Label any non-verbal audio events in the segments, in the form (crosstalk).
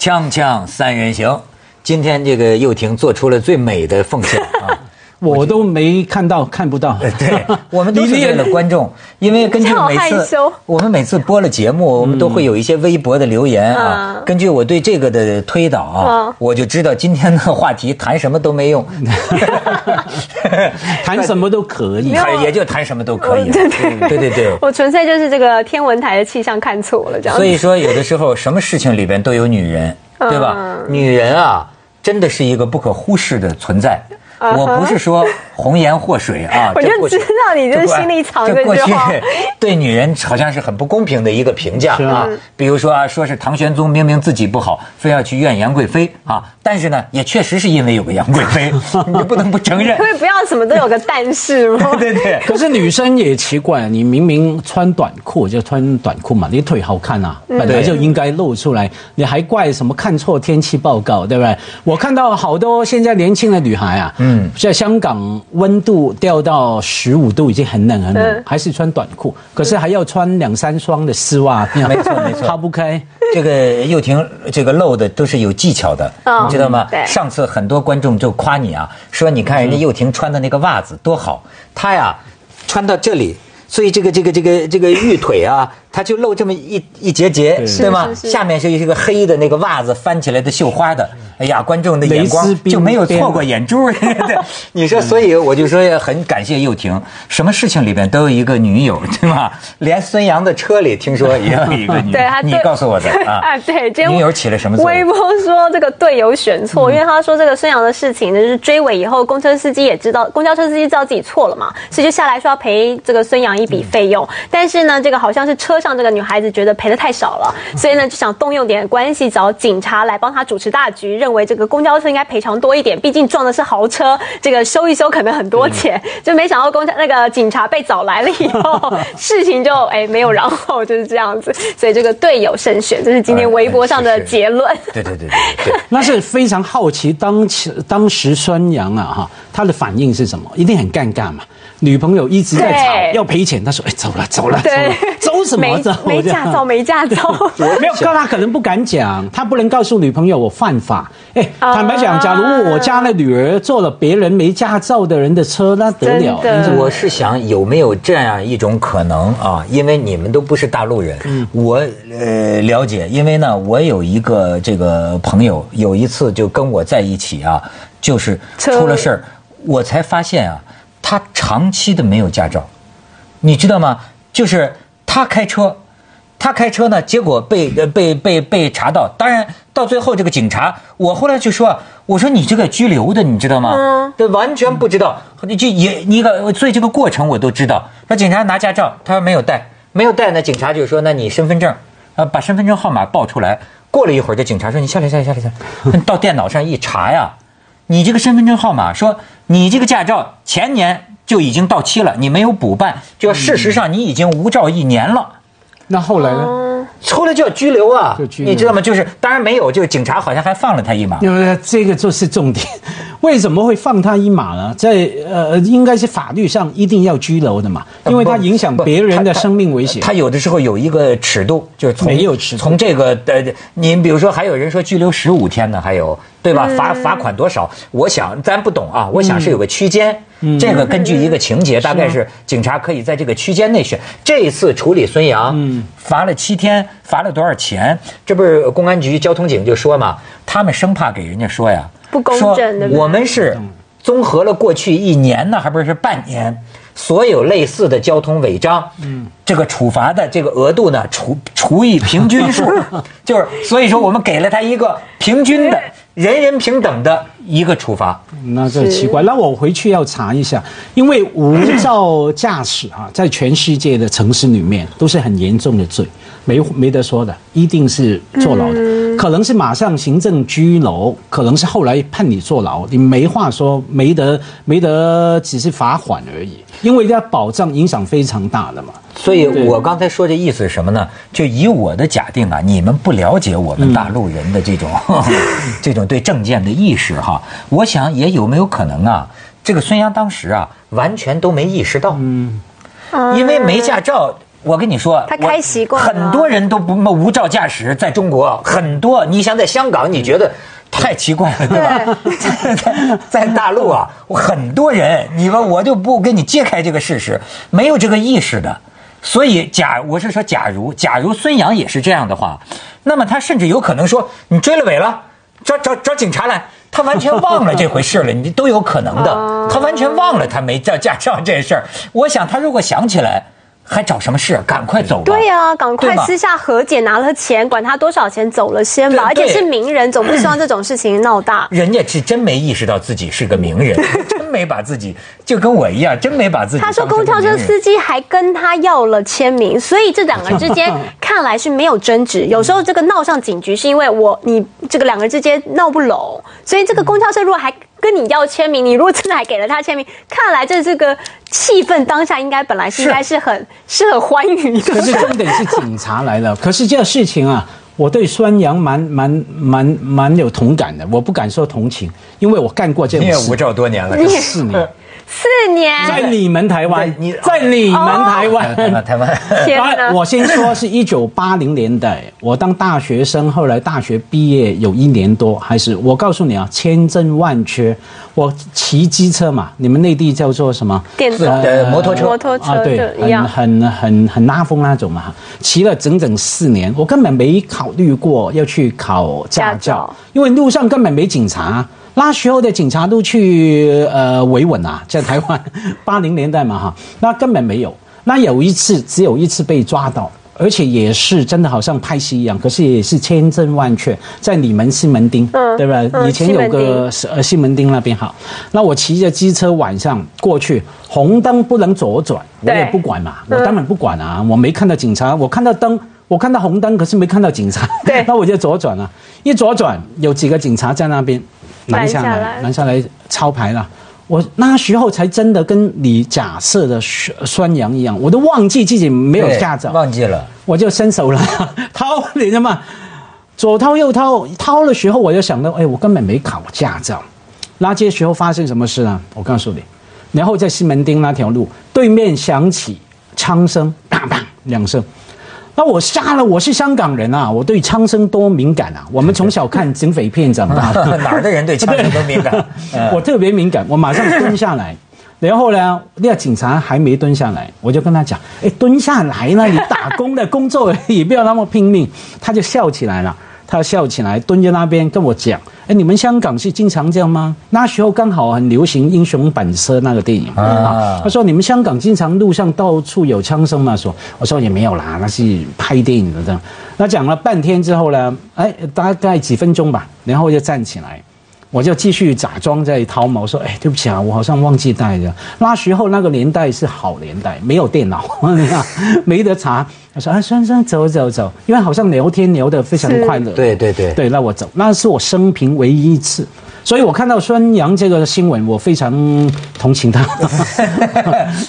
锵锵三人行，今天这个又廷做出了最美的奉献啊！我都没看到，看不到。对，(laughs) 我们都是为了观众，因为根据每次我们每次播了节目，我们都会有一些微博的留言啊。根据我对这个的推导啊，我就知道今天的话题谈什么都没用，(laughs) 谈什么都可以，也就谈什么都可以。对对对对对，(laughs) 我纯粹就是这个天文台的气象看错了，这样。所以说，有的时候什么事情里边都有女人，对吧？女人啊，真的是一个不可忽视的存在。我不是说红颜祸水啊，(laughs) 我就知道你这心里藏着过去 (laughs) 对女人好像是很不公平的一个评价啊。比如说啊，说是唐玄宗明明自己不好，非要去怨杨贵妃啊。但是呢，也确实是因为有个杨贵妃，(laughs) 你不能不承认。可以不要什么都有个但是吗？对对。可是女生也奇怪，你明明穿短裤就穿短裤嘛，你腿好看啊，本来就应该露出来，你还怪什么看错天气报告，对不对？我看到好多现在年轻的女孩啊。嗯，在香港温度掉到十五度，已经很冷很冷，还是穿短裤，可是还要穿两三双的丝袜，没错 (laughs) 没错，抛不开。这个又婷，这个露的都是有技巧的，你知道吗？上次很多观众就夸你啊，说你看人家又婷穿的那个袜子多好，她呀穿到这里，所以这个这个这个这个玉腿啊。它就露这么一一节节，对吗？下面是一个黑的那个袜子翻起来的绣花的，哎呀，观众的眼光就没有错过眼珠。对，(laughs) 你说，所以我就说很感谢又婷，什么事情里边都有一个女友，对吗？连孙杨的车里听说也有一个 (laughs) 女友，你告诉我的 (laughs) 啊。对，女友起了什么作用？微博说这个队友选错，因为他说这个孙杨的事情呢，就是追尾以后，公车司机也知道，公交车司机知道自己错了嘛，所以就下来说要赔这个孙杨一笔费用。但是呢，这个好像是车。上这个女孩子觉得赔的太少了，所以呢就想动用点关系找警察来帮她主持大局，认为这个公交车应该赔偿多一点，毕竟撞的是豪车，这个修一修可能很多钱。就没想到公交那个警察被找来了以后，(laughs) 事情就哎没有然后，就是这样子。所以这个队友慎选，这是今天微博上的结论。对对对对，(laughs) 那是非常好奇当当时孙杨啊哈，他的反应是什么？一定很尴尬嘛。女朋友一直在吵要赔钱，他说：“哎，走了走了走了，走什么走？没驾照没驾照，(laughs) 没有，告他可能不敢讲，他不能告诉女朋友我犯法。哎，坦白讲，假如我家的女儿坐了别人没驾照的人的车，那得了。我是想有没有这样一种可能啊？因为你们都不是大陆人，我呃了解，因为呢，我有一个这个朋友，有一次就跟我在一起啊，就是出了事儿，我才发现啊。他长期的没有驾照，你知道吗？就是他开车，他开车呢，结果被被被被查到。当然到最后这个警察，我后来就说，我说你这个拘留的，你知道吗？嗯。对，完全不知道。你就也你个，所以这个过程我都知道。那警察拿驾照，他说没有带，没有带呢。警察就说，那你身份证，啊，把身份证号码报出来。过了一会儿，这警察说，你下来下来下来下来，(laughs) 到电脑上一查呀。你这个身份证号码说，你这个驾照前年就已经到期了，你没有补办，就事实上你已经无照一年了。那后来呢？后来就要拘留啊，你知道吗？就是当然没有，就是警察好像还放了他一马。因为这个就是重点，为什么会放他一马呢？在呃，应该是法律上一定要拘留的嘛，因为他影响别人的生命危险。他有的时候有一个尺度，就是从没有尺。从这个呃，您比如说，还有人说拘留十五天呢，还有对吧？罚罚款多少？我想咱不懂啊，我想是有个区间。这个根据一个情节，大概是警察可以在这个区间内选。这一次处理孙杨，罚了七天，罚了多少钱？这不是公安局交通警就说嘛，他们生怕给人家说呀，不公正的。我们是综合了过去一年呢，还不是半年，所有类似的交通违章，嗯这个处罚的这个额度呢，除除以平均数，(laughs) 就是所以说我们给了他一个平均的。人人平等的一个处罚，那这奇怪。那我回去要查一下，因为无照驾驶啊，在全世界的城市里面都是很严重的罪，没没得说的，一定是坐牢的。可能是马上行政拘留，可能是后来判你坐牢，你没话说，没得没得，只是罚款而已。因为要保障影响非常大的嘛。所以我刚才说这意思是什么呢？就以我的假定啊，你们不了解我们大陆人的这种 (laughs) 这种对证件的意识哈。我想也有没有可能啊？这个孙杨当时啊，完全都没意识到，嗯，因为没驾照，我跟你说，他开习惯了很多人都不无照驾驶，在中国很多。你想在香港，你觉得太奇怪了，对吧？在 (laughs) 在大陆啊，很多人，你们我就不跟你揭开这个事实，没有这个意识的。所以，假我是说，假如假如孙杨也是这样的话，那么他甚至有可能说，你追了尾了，找找找警察来。他完全忘了这回事了，你都有可能的。他完全忘了他没照驾照这事儿。我想他如果想起来。还找什么事？赶快走吧！对呀，赶快私下和解，拿了钱，管他多少钱，走了先吧。而且是名人，总不希望这种事情闹大。(clears throat) 人家是真没意识到自己是个名人，(laughs) 真没把自己就跟我一样，真没把自己。他说公交车司机还跟他要了签名，所以这两个人之间看来是没有争执。(laughs) 有时候这个闹上警局，是因为我你这个两个人之间闹不拢，所以这个公交车如果还。跟你要签名，你如果真的还给了他签名，看来这这个气氛当下应该本来是应该是很是很欢愉的。可是重点是警察来了，可是这个事情啊，我对孙杨蛮蛮蛮蛮有同感的，我不敢说同情，因为我干过这种事。你也无照多年了，四年。四年，在你们台湾，你在你们台湾，台湾。(laughs) 我先说是一九八零年代，我当大学生，后来大学毕业有一年多，还是我告诉你啊，千真万确。我骑机车嘛，你们内地叫做什么？电子摩托车，摩托车啊，对，很很很很拉风那种嘛。骑了整整四年，我根本没考虑过要去考驾照，因为路上根本没警察。那时候的警察都去呃维稳啊，在台湾八零年代嘛哈，那根本没有。那有一次，只有一次被抓到，而且也是真的好像拍戏一样，可是也是千真万确，在你们西门町，对吧？以前有个呃西门町那边哈。那我骑着机车晚上过去，红灯不能左转，我也不管嘛，我当然不管啊，我没看到警察，我看到灯，我看到红灯，可是没看到警察，对，(laughs) 那我就左转了。一左转，有几个警察在那边。拦下来，拦下来抄牌了。我那时候才真的跟你假设的酸杨一样，我都忘记自己没有驾照，忘记了，我就伸手了，(laughs) 掏，你知道吗？左掏右掏，掏的时候我就想到，哎，我根本没考驾照。那这时候发生什么事呢？我告诉你，然后在西门町那条路对面响起枪声，砰砰两声。那我杀了，我是香港人啊，我对枪声多敏感啊！我们从小看警匪片长大，(laughs) 哪儿的人对枪声都敏感？(laughs) 我特别敏感，我马上蹲下来，然后呢，那个警察还没蹲下来，我就跟他讲：“哎，蹲下来呢，你打工的工作也不要那么拼命。”他就笑起来了。他笑起来，蹲在那边跟我讲：“哎，你们香港是经常这样吗？那时候刚好很流行《英雄本色》那个电影啊。”他说：“你们香港经常路上到处有枪声吗？”说：“我说也没有啦，那是拍电影的这样。”那讲了半天之后呢，哎，大概几分钟吧，然后就站起来。我就继续假装在掏毛，说：“哎，对不起啊，我好像忘记带了。那时候那个年代是好年代，没有电脑，(laughs) 没得查。”我说：“啊，算算，走走走，因为好像聊天聊得非常快乐。”对对对对，那我走，那是我生平唯一一次。所以我看到孙杨这个新闻，我非常同情他。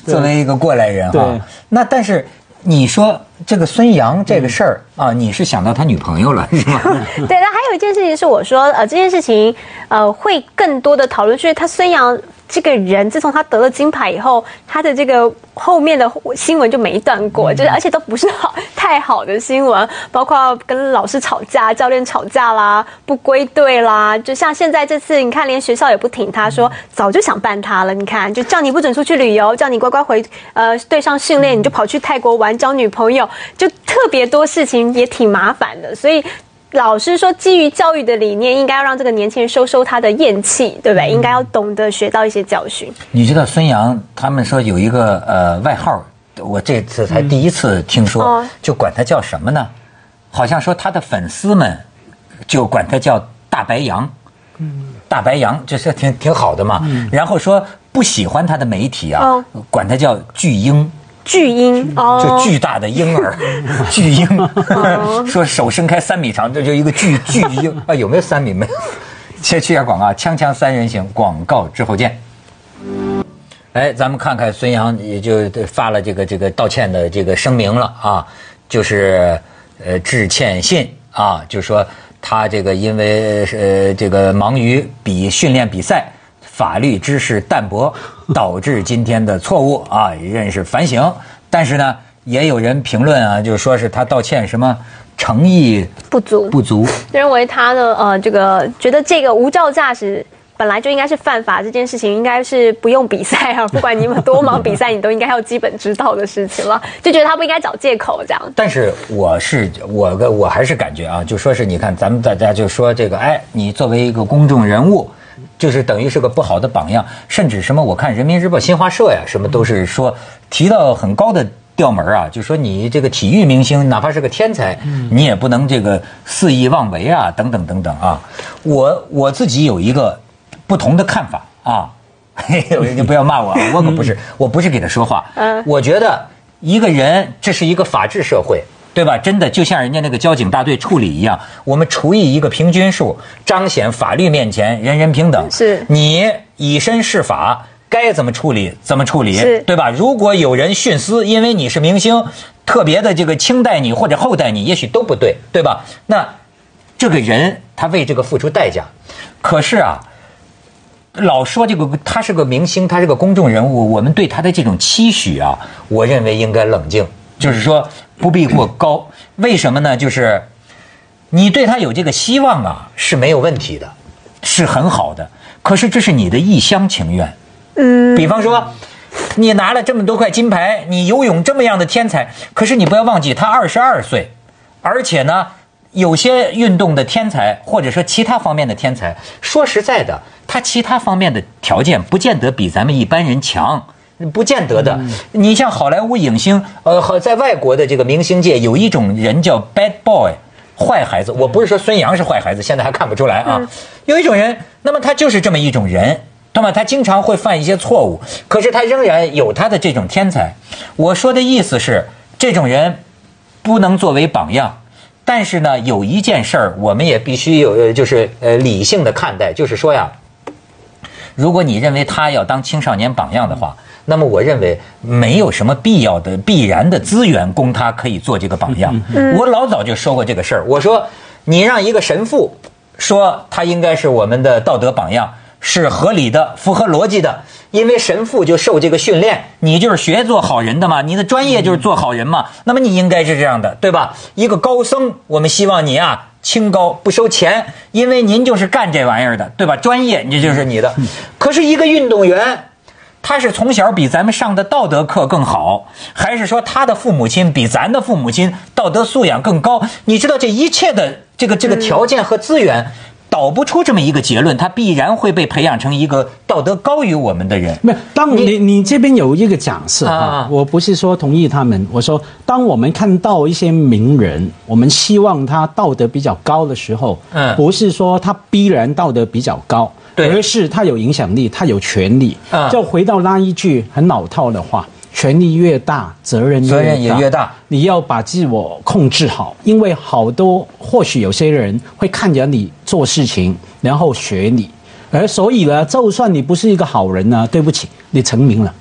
作为一个过来人哈，那但是。你说这个孙杨这个事儿啊，你是想到他女朋友了是吗？(laughs) 对，那还有一件事情是我说，呃，这件事情呃会更多的讨论，就是他孙杨。这个人自从他得了金牌以后，他的这个后面的新闻就没断过，就是而且都不是好太好的新闻，包括跟老师吵架、教练吵架啦、不归队啦，就像现在这次，你看连学校也不挺他，说早就想办他了，你看就叫你不准出去旅游，叫你乖乖回呃队上训练，你就跑去泰国玩交女朋友，就特别多事情也挺麻烦的，所以。老师说，基于教育的理念，应该要让这个年轻人收收他的厌气，对不对？应该要懂得学到一些教训。你知道孙杨他们说有一个呃外号，我这次才第一次听说，就管他叫什么呢？好像说他的粉丝们就管他叫大白羊，大白杨就是挺挺好的嘛。然后说不喜欢他的媒体啊，管他叫巨婴。巨婴就巨大的婴儿，(laughs) 巨婴说手伸开三米长，这就一个巨巨婴 (laughs) 啊！有没有三米？没有。先去下广告，锵锵三人行，广告之后见。哎，咱们看看孙杨也就发了这个这个道歉的这个声明了啊，就是呃致歉信啊，就说他这个因为呃这个忙于比训练比赛。法律知识淡薄，(laughs) 导致今天的错误啊，认识反省。但是呢，也有人评论啊，就是说是他道歉什么诚意不足，不足。认为他呢，呃，这个觉得这个无照驾驶本来就应该是犯法，这件事情应该是不用比赛啊，不管你们多忙比赛，你都应该要基本知道的事情了，(laughs) 就觉得他不应该找借口这样。但是我是我个我还是感觉啊，就说是你看咱们大家就说这个，哎，你作为一个公众人物。就是等于是个不好的榜样，甚至什么？我看人民日报、新华社呀，什么都是说提到很高的调门啊，就说你这个体育明星，哪怕是个天才，你也不能这个肆意妄为啊，等等等等啊。我我自己有一个不同的看法啊，(laughs) 你不要骂我，我可不是，我不是给他说话。嗯，我觉得一个人，这是一个法治社会。对吧？真的就像人家那个交警大队处理一样，我们除以一个平均数，彰显法律面前人人平等。是，你以身试法，该怎么处理怎么处理，对吧？如果有人徇私，因为你是明星，特别的这个轻待你或者厚待你，也许都不对，对吧？那这个人他为这个付出代价，可是啊，老说这个他是个明星，他是个公众人物，我们对他的这种期许啊，我认为应该冷静，就是说。不必过高，为什么呢？就是你对他有这个希望啊，是没有问题的，是很好的。可是这是你的一厢情愿。嗯。比方说，你拿了这么多块金牌，你游泳这么样的天才，可是你不要忘记，他二十二岁，而且呢，有些运动的天才，或者说其他方面的天才，说实在的，他其他方面的条件不见得比咱们一般人强。不见得的，你像好莱坞影星，呃，和在外国的这个明星界，有一种人叫 bad boy，坏孩子。我不是说孙杨是坏孩子，现在还看不出来啊。有一种人，那么他就是这么一种人，那么他经常会犯一些错误，可是他仍然有他的这种天才。我说的意思是，这种人不能作为榜样。但是呢，有一件事儿，我们也必须有，就是呃，理性的看待，就是说呀，如果你认为他要当青少年榜样的话。那么我认为没有什么必要的必然的资源供他可以做这个榜样。我老早就说过这个事儿，我说你让一个神父说他应该是我们的道德榜样是合理的、符合逻辑的，因为神父就受这个训练，你就是学做好人的嘛，你的专业就是做好人嘛，那么你应该是这样的，对吧？一个高僧，我们希望你啊清高不收钱，因为您就是干这玩意儿的，对吧？专业这就是你的。可是一个运动员。他是从小比咱们上的道德课更好，还是说他的父母亲比咱的父母亲道德素养更高？你知道这一切的这个这个条件和资源，导不出这么一个结论，他必然会被培养成一个道德高于我们的人。没有，当你你这边有一个假设啊，我不是说同意他们，我说当我们看到一些名人，我们希望他道德比较高的时候，嗯，不是说他必然道德比较高。而是他有影响力，他有权利。就回到那一句很老套的话：权力越大，责任责任也越大。你要把自我控制好，因为好多或许有些人会看着你做事情，然后学你。而所以呢，就算你不是一个好人呢，对不起，你成名了，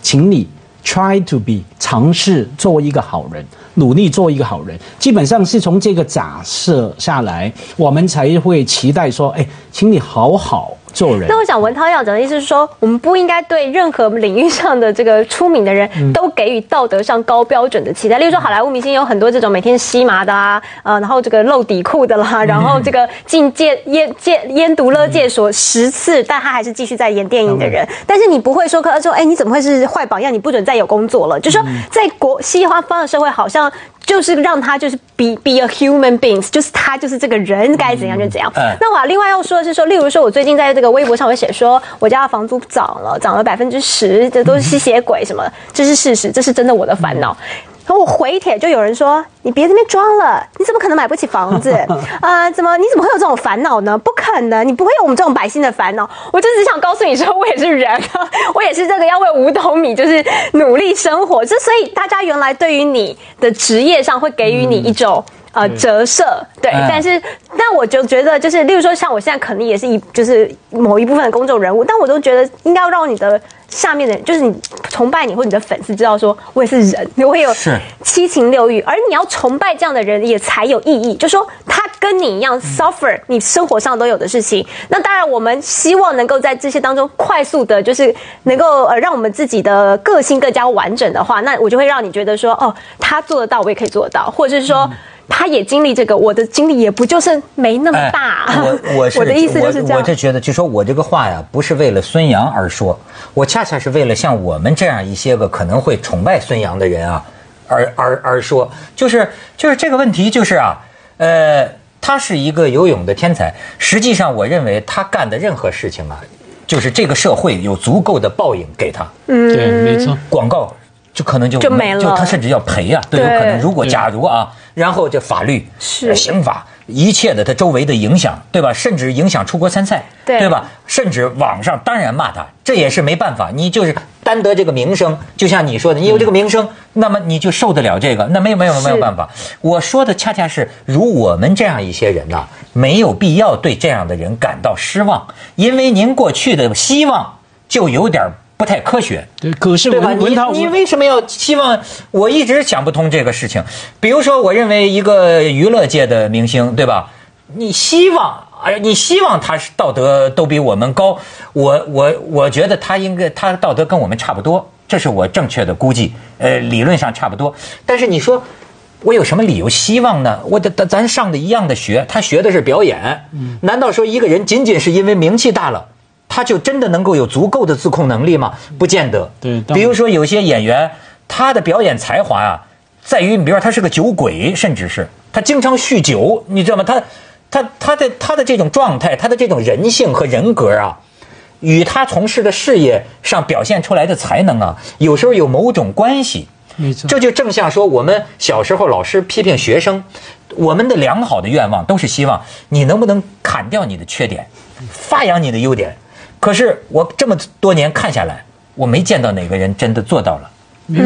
请你 try to be 尝试做一个好人。努力做一个好人，基本上是从这个假设下来，我们才会期待说，哎，请你好好。做人。那我想文涛要讲的意思是说，我们不应该对任何领域上的这个出名的人都给予道德上高标准的期待。例如说，好莱坞明星有很多这种每天吸麻的啊，呃，然后这个露底裤的啦，然后这个进戒烟戒烟毒勒戒所十次，但他还是继续在演电影的人。但是你不会说，说哎，你怎么会是坏榜样？你不准再有工作了。就说在国西方方的社会，好像。就是让他就是 be be a human beings，就是他就是这个人该怎样就怎样。那我另外要说的是说，例如说我最近在这个微博上会写说，我家的房租涨了，涨了百分之十，这都是吸血鬼什么，这是事实，这是真的我的烦恼。我回帖就有人说：“你别这边装了，你怎么可能买不起房子？(laughs) 啊，怎么你怎么会有这种烦恼呢？不可能，你不会有我们这种百姓的烦恼。我就只想告诉你说，我也是人，我也是这个要为五斗米就是努力生活。这所以大家原来对于你的职业上会给予你一种呃折射，对。但是，但我就觉得就是，例如说像我现在肯定也是一就是某一部分的公众人物，但我都觉得应该要让你的。”下面的就是你崇拜你或你的粉丝知道说，我也是人，我也有七情六欲，而你要崇拜这样的人也才有意义。就说他跟你一样 suffer 你生活上都有的事情。那当然，我们希望能够在这些当中快速的，就是能够呃让我们自己的个性更加完整的话，那我就会让你觉得说，哦，他做得到，我也可以做得到，或者是说。他也经历这个，我的经历也不就是没那么大。(laughs) 我我是我的意思就是这样。我就觉得，就说我这个话呀，不是为了孙杨而说，我恰恰是为了像我们这样一些个可能会崇拜孙杨的人啊，而而而说，就是就是这个问题就是啊，呃，他是一个游泳的天才，实际上我认为他干的任何事情啊，就是这个社会有足够的报应给他。嗯，对，没错，广告就可能就就没了，就他甚至要赔啊，都有可能。如果假如啊。然后这法律是刑法一切的他周围的影响，对吧？甚至影响出国参赛，对吧？甚至网上当然骂他，这也是没办法。你就是担得这个名声，就像你说的，你有这个名声，那么你就受得了这个。那没有没有没有办法。我说的恰恰是，如我们这样一些人呐，没有必要对这样的人感到失望，因为您过去的希望就有点。不太科学，对，可是对吧？你你为什么要希望？我一直想不通这个事情。比如说，我认为一个娱乐界的明星，对吧？你希望，哎，你希望他是道德都比我们高。我我我觉得他应该，他道德跟我们差不多，这是我正确的估计。呃，理论上差不多。但是你说，我有什么理由希望呢？我的咱上的一样的学，他学的是表演。难道说一个人仅仅是因为名气大了？他就真的能够有足够的自控能力吗？不见得。对，比如说有些演员，他的表演才华啊，在于，比如说他是个酒鬼，甚至是他经常酗酒，你知道吗？他，他，他的他的这种状态，他的这种人性和人格啊，与他从事的事业上表现出来的才能啊，有时候有某种关系。没错。这就正像说，我们小时候老师批评学生，我们的良好的愿望都是希望你能不能砍掉你的缺点，发扬你的优点。可是我这么多年看下来，我没见到哪个人真的做到了，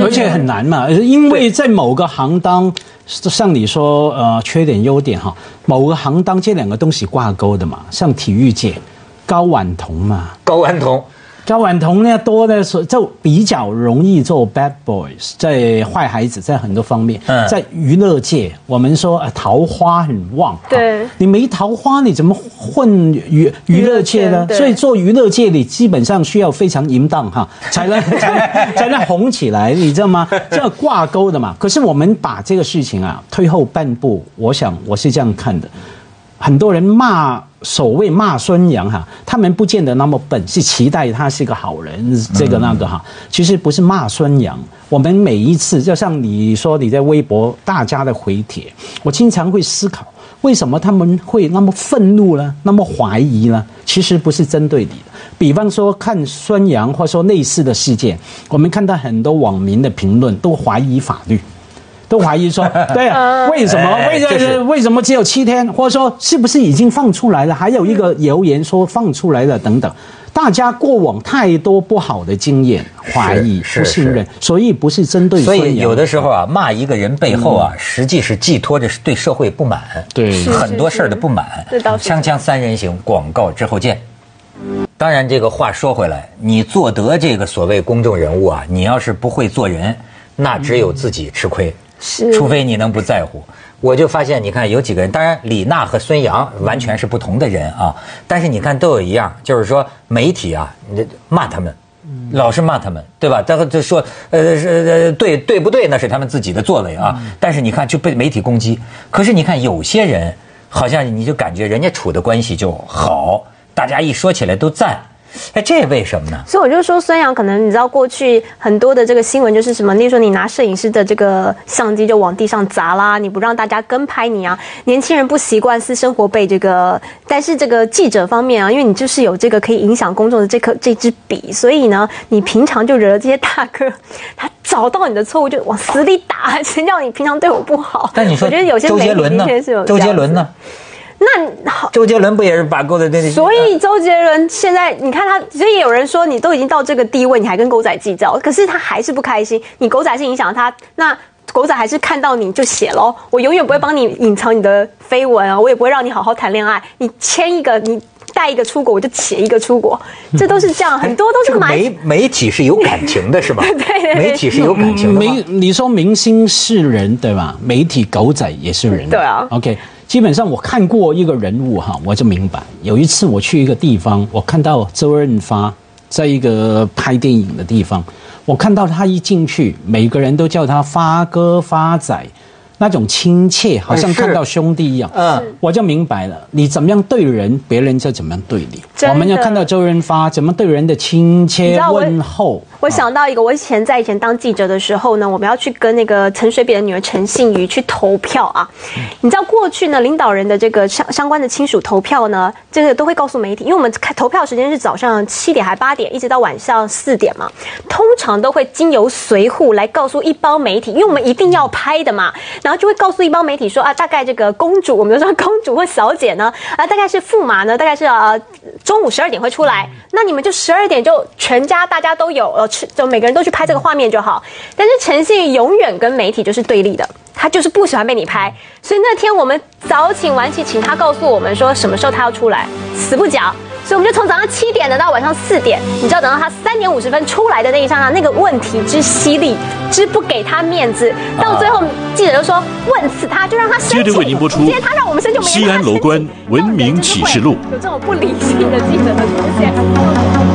而且很难嘛，因为在某个行当，像你说呃缺点优点哈，某个行当这两个东西挂钩的嘛，像体育界，高婉彤嘛，高婉彤。高婉彤呢，多的是就比较容易做 bad boys，在坏孩子，在很多方面，在娱乐界，我们说桃花很旺，对，你没桃花，你怎么混娱娱乐界呢？所以做娱乐界，你基本上需要非常淫荡哈，才能 (laughs) 才能才能红起来，你知道吗？这样挂钩的嘛。可是我们把这个事情啊推后半步，我想我是这样看的，很多人骂。所谓骂孙杨哈，他们不见得那么笨，是期待他是个好人，这个那个哈。其实不是骂孙杨，我们每一次就像你说你在微博大家的回帖，我经常会思考，为什么他们会那么愤怒呢？那么怀疑呢？其实不是针对你的。比方说看孙杨，或者说类似的事件，我们看到很多网民的评论都怀疑法律。都怀疑说，(laughs) 对啊，为什么？为什么？为什么只有七天？或者说，是不是已经放出来了？还有一个谣言说放出来了等等，大家过往太多不好的经验，怀疑、不信任，所以不是针对。所以有的时候啊，骂一个人背后啊，实际是寄托着对社会不满，对很多事儿的不满。锵锵三人行，广告之后见。当然，这个话说回来，你做得这个所谓公众人物啊，你要是不会做人，那只有自己吃亏。除非你能不在乎，我就发现，你看有几个人，当然李娜和孙杨完全是不同的人啊，但是你看都有一样，就是说媒体啊，你骂他们，老是骂他们，对吧？这个就说，呃，是对对不对？那是他们自己的作为啊。但是你看就被媒体攻击，可是你看有些人，好像你就感觉人家处的关系就好，大家一说起来都赞。哎，这为什么呢？所以我就说，孙杨可能你知道，过去很多的这个新闻就是什么？例如说，你拿摄影师的这个相机就往地上砸啦，你不让大家跟拍你啊。年轻人不习惯私生活被这个，但是这个记者方面啊，因为你就是有这个可以影响公众的这颗这支笔，所以呢，你平常就惹了这些大哥，他找到你的错误就往死里打，(laughs) 谁叫你平常对我不好？但你说，我觉得有些周杰伦呢？周杰伦呢？那好，周杰伦不也是把狗仔那？所以周杰伦现在你看他，所以有人说你都已经到这个地位，你还跟狗仔计较，可是他还是不开心。你狗仔是影响他，那狗仔还是看到你就写喽。我永远不会帮你隐藏你的绯闻啊，我也不会让你好好谈恋爱。你签一个，你带一个出国，我就写一个出国，这都是这样，很多都是媒媒体是有感情的，是吧？(laughs) 对，媒体是有感情的。明你说明星是人对吧？媒体狗仔也是人，对啊。OK。基本上我看过一个人物哈，我就明白。有一次我去一个地方，我看到周润发在一个拍电影的地方，我看到他一进去，每个人都叫他发哥发仔。那种亲切，好像看到兄弟一样。嗯，我就明白了，你怎么样对人，别人就怎么样对你。我们要看到周润发怎么对人的亲切问候。我想到一个，我以前在以前当记者的时候呢，我们要去跟那个陈水扁的女儿陈信瑜去投票啊。你知道过去呢，领导人的这个相相关的亲属投票呢，这个都会告诉媒体，因为我们开投票时间是早上七点还八点，一直到晚上四点嘛。通常都会经由随扈来告诉一帮媒体，因为我们一定要拍的嘛，然后就会告诉一帮媒体说啊，大概这个公主，我们就说公主或小姐呢，啊，大概是驸马呢，大概是呃中午十二点会出来，那你们就十二点就全家大家都有呃。就每个人都去拍这个画面就好，但是陈信永远跟媒体就是对立的，他就是不喜欢被你拍，所以那天我们早请晚请，请他告诉我们说什么时候他要出来，死不讲。所以我们就从早上七点等到晚上四点，你知道等到他三点五十分出来的那一刹那，那个问题之犀利，之不给他面子，到最后记者就说问死他，就让他接着为您播出，接他让我们生就没西安楼观文明启示录，有这种不理性的记者的出现。